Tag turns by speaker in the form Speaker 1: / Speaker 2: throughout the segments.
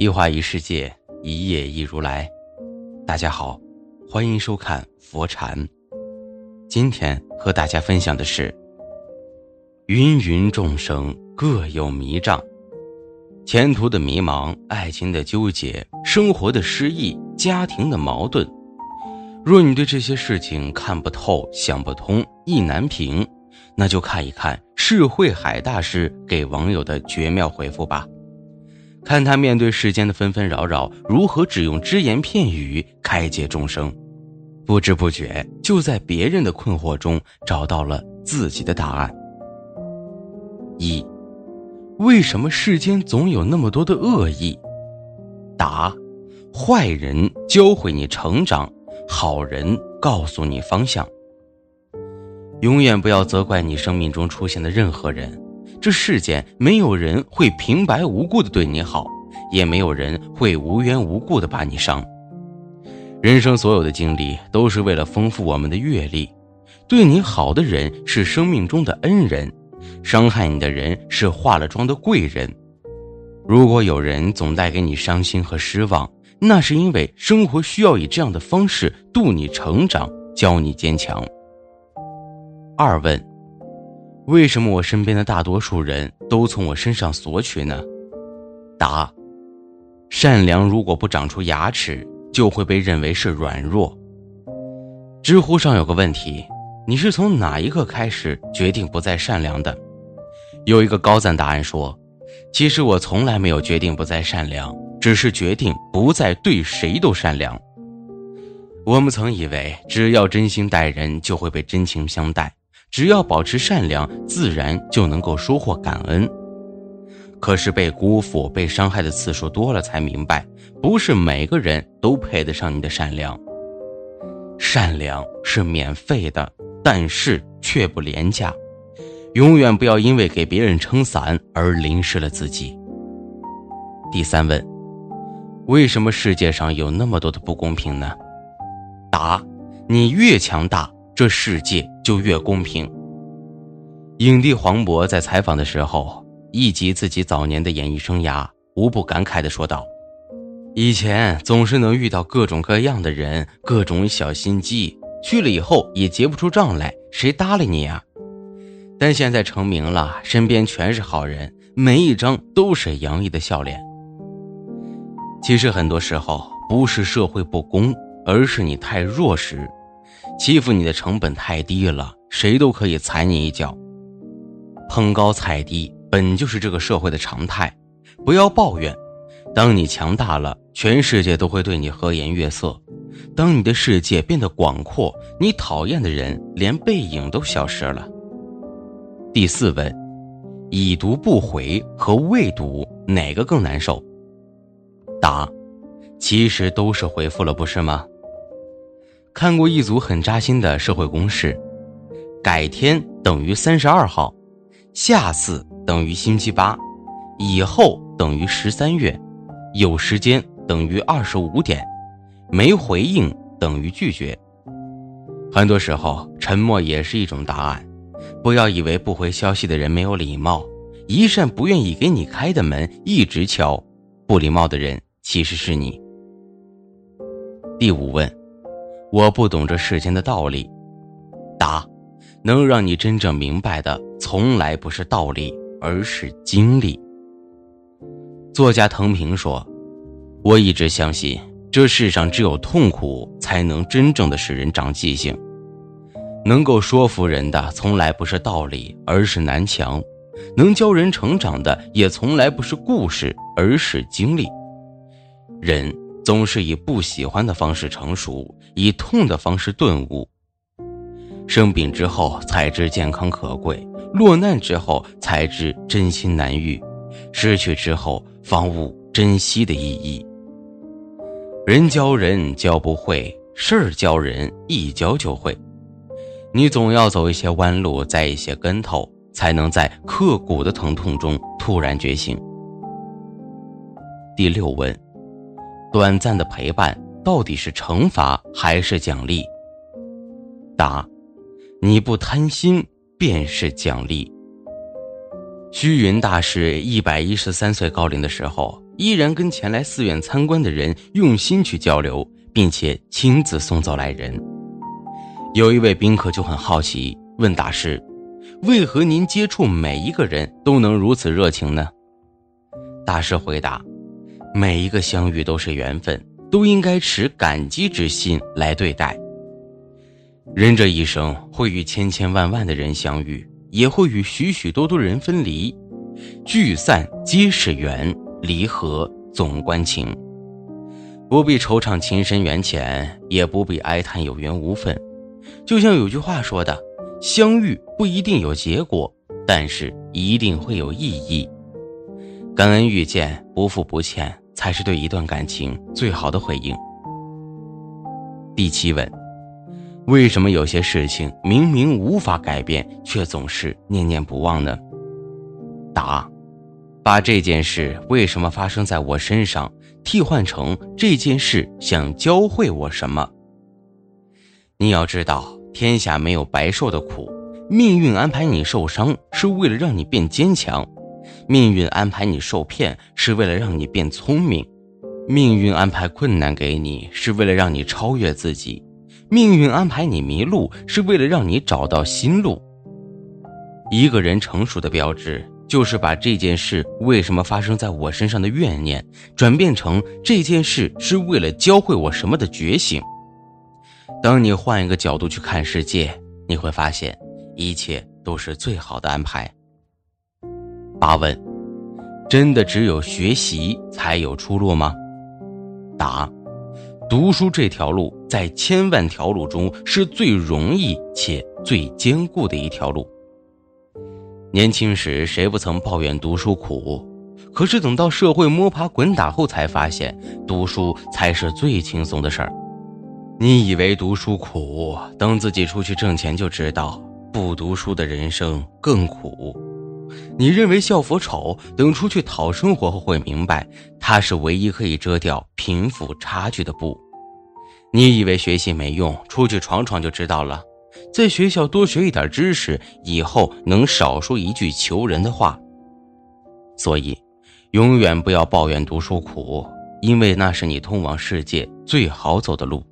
Speaker 1: 一花一世界，一叶一如来。大家好，欢迎收看佛禅。今天和大家分享的是：芸芸众生各有迷障，前途的迷茫，爱情的纠结，生活的失意，家庭的矛盾。若你对这些事情看不透、想不通、意难平，那就看一看释慧海大师给网友的绝妙回复吧。看他面对世间的纷纷扰扰，如何只用只言片语开解众生，不知不觉就在别人的困惑中找到了自己的答案。一，为什么世间总有那么多的恶意？答：坏人教会你成长，好人告诉你方向。永远不要责怪你生命中出现的任何人。这世间没有人会平白无故的对你好，也没有人会无缘无故的把你伤。人生所有的经历都是为了丰富我们的阅历。对你好的人是生命中的恩人，伤害你的人是化了妆的贵人。如果有人总带给你伤心和失望，那是因为生活需要以这样的方式度你成长，教你坚强。二问。为什么我身边的大多数人都从我身上索取呢？答：善良如果不长出牙齿，就会被认为是软弱。知乎上有个问题：你是从哪一刻开始决定不再善良的？有一个高赞答案说：其实我从来没有决定不再善良，只是决定不再对谁都善良。我们曾以为只要真心待人，就会被真情相待。只要保持善良，自然就能够收获感恩。可是被辜负、被伤害的次数多了，才明白，不是每个人都配得上你的善良。善良是免费的，但是却不廉价。永远不要因为给别人撑伞而淋湿了自己。第三问：为什么世界上有那么多的不公平呢？答：你越强大。这世界就越公平。影帝黄渤在采访的时候，忆及自己早年的演艺生涯，无不感慨地说道：“以前总是能遇到各种各样的人，各种小心机，去了以后也结不出账来，谁搭理你呀？但现在成名了，身边全是好人，每一张都是洋溢的笑脸。其实很多时候不是社会不公，而是你太弱势。”欺负你的成本太低了，谁都可以踩你一脚。捧高踩低本就是这个社会的常态，不要抱怨。当你强大了，全世界都会对你和颜悦色；当你的世界变得广阔，你讨厌的人连背影都消失了。第四问：已读不回和未读哪个更难受？答：其实都是回复了，不是吗？看过一组很扎心的社会公式：改天等于三十二号，下次等于星期八，以后等于十三月，有时间等于二十五点，没回应等于拒绝。很多时候，沉默也是一种答案。不要以为不回消息的人没有礼貌，一扇不愿意给你开的门一直敲，不礼貌的人其实是你。第五问。我不懂这世间的道理。答：能让你真正明白的，从来不是道理，而是经历。作家藤平说：“我一直相信，这世上只有痛苦，才能真正的使人长记性。能够说服人的，从来不是道理，而是南墙；能教人成长的，也从来不是故事，而是经历。人。”总是以不喜欢的方式成熟，以痛的方式顿悟。生病之后才知健康可贵，落难之后才知真心难遇，失去之后方悟珍惜的意义。人教人教不会，事儿教人一教就会。你总要走一些弯路，栽一些跟头，才能在刻骨的疼痛中突然觉醒。第六问。短暂的陪伴到底是惩罚还是奖励？答：你不贪心便是奖励。虚云大师一百一十三岁高龄的时候，依然跟前来寺院参观的人用心去交流，并且亲自送走来人。有一位宾客就很好奇，问大师：“为何您接触每一个人都能如此热情呢？”大师回答：“每一个相遇都是缘分，都应该持感激之心来对待。人这一生会与千千万万的人相遇，也会与许许多多人分离，聚散皆是缘，离合总关情。不必惆怅情深缘浅，也不必哀叹有缘无分。就像有句话说的：相遇不一定有结果，但是一定会有意义。”感恩遇见，不负不欠，才是对一段感情最好的回应。第七问：为什么有些事情明明无法改变，却总是念念不忘呢？答：把这件事为什么发生在我身上，替换成这件事想教会我什么。你要知道，天下没有白受的苦，命运安排你受伤，是为了让你变坚强。命运安排你受骗，是为了让你变聪明；命运安排困难给你，是为了让你超越自己；命运安排你迷路，是为了让你找到新路。一个人成熟的标志，就是把这件事为什么发生在我身上的怨念，转变成这件事是为了教会我什么的觉醒。当你换一个角度去看世界，你会发现，一切都是最好的安排。八问：真的只有学习才有出路吗？答：读书这条路在千万条路中是最容易且最坚固的一条路。年轻时谁不曾抱怨读书苦？可是等到社会摸爬滚打后，才发现读书才是最轻松的事儿。你以为读书苦，等自己出去挣钱就知道，不读书的人生更苦。你认为校服丑，等出去讨生活后会明白，它是唯一可以遮掉贫富差距的布。你以为学习没用，出去闯闯就知道了。在学校多学一点知识，以后能少说一句求人的话。所以，永远不要抱怨读书苦，因为那是你通往世界最好走的路。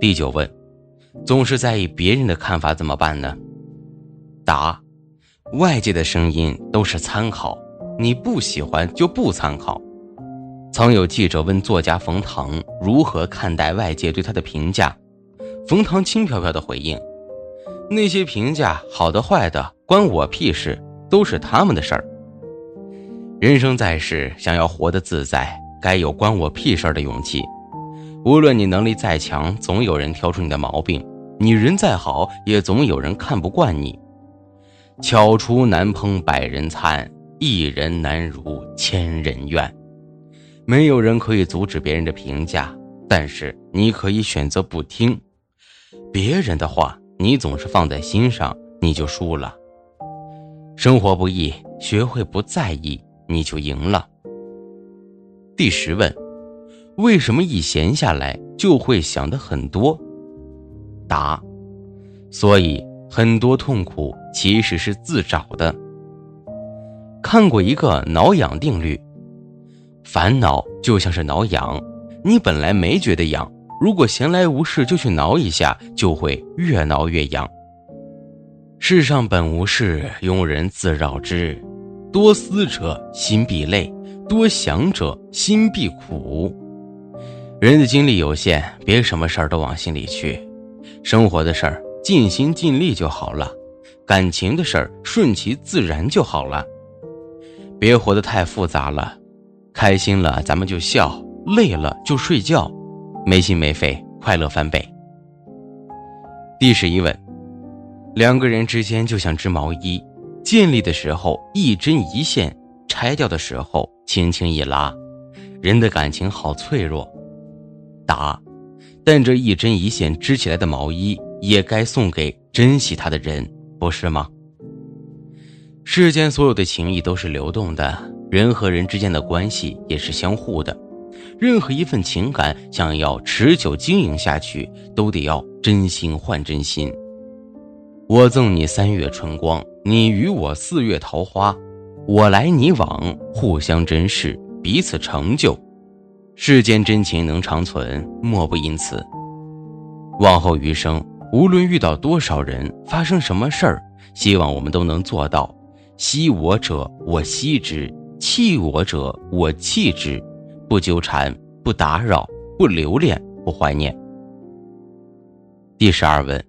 Speaker 1: 第九问：总是在意别人的看法怎么办呢？答。外界的声音都是参考，你不喜欢就不参考。曾有记者问作家冯唐如何看待外界对他的评价，冯唐轻飘飘的回应：“那些评价好的坏的关我屁事，都是他们的事儿。人生在世，想要活得自在，该有关我屁事儿的勇气。无论你能力再强，总有人挑出你的毛病；你人再好，也总有人看不惯你。”巧厨难烹百人餐，一人难如千人愿。没有人可以阻止别人的评价，但是你可以选择不听别人的话。你总是放在心上，你就输了。生活不易，学会不在意，你就赢了。第十问：为什么一闲下来就会想的很多？答：所以。很多痛苦其实是自找的。看过一个挠痒定律，烦恼就像是挠痒，你本来没觉得痒，如果闲来无事就去挠一下，就会越挠越痒。世上本无事，庸人自扰之。多思者心必累，多想者心必苦。人的精力有限，别什么事儿都往心里去，生活的事儿。尽心尽力就好了，感情的事儿顺其自然就好了，别活得太复杂了。开心了咱们就笑，累了就睡觉，没心没肺，快乐翻倍。第十一问：两个人之间就像织毛衣，建立的时候一针一线，拆掉的时候轻轻一拉，人的感情好脆弱。答：但这一针一线织起来的毛衣。也该送给珍惜他的人，不是吗？世间所有的情谊都是流动的，人和人之间的关系也是相互的。任何一份情感想要持久经营下去，都得要真心换真心。我赠你三月春光，你与我四月桃花。我来你往，互相珍视，彼此成就。世间真情能长存，莫不因此。往后余生，无论遇到多少人，发生什么事儿，希望我们都能做到：惜我者我惜之，弃我者我弃之，不纠缠，不打扰，不留恋，不怀念。第十二问：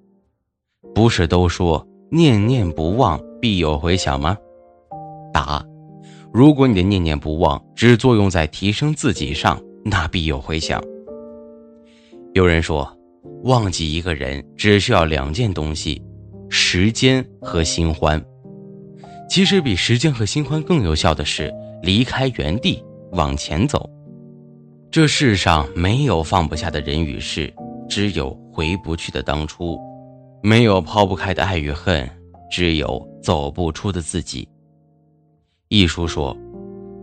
Speaker 1: 不是都说念念不忘必有回响吗？答：如果你的念念不忘只作用在提升自己上，那必有回响。有人说。忘记一个人只需要两件东西：时间和新欢。其实比时间和新欢更有效的是离开原地往前走。这世上没有放不下的人与事，只有回不去的当初；没有抛不开的爱与恨，只有走不出的自己。一书说，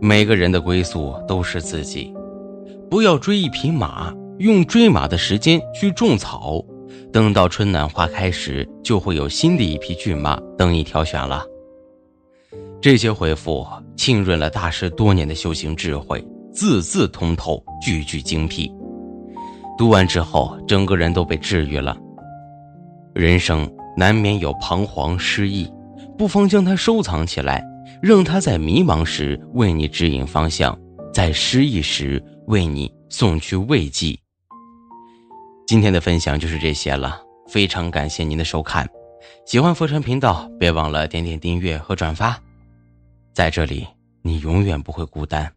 Speaker 1: 每个人的归宿都是自己，不要追一匹马。用追马的时间去种草，等到春暖花开时，就会有新的一匹骏马等你挑选了。这些回复浸润了大师多年的修行智慧，字字通透，句句精辟。读完之后，整个人都被治愈了。人生难免有彷徨失意，不妨将它收藏起来，让它在迷茫时为你指引方向，在失意时为你送去慰藉。今天的分享就是这些了，非常感谢您的收看。喜欢佛尘频道，别忘了点点订阅和转发。在这里，你永远不会孤单。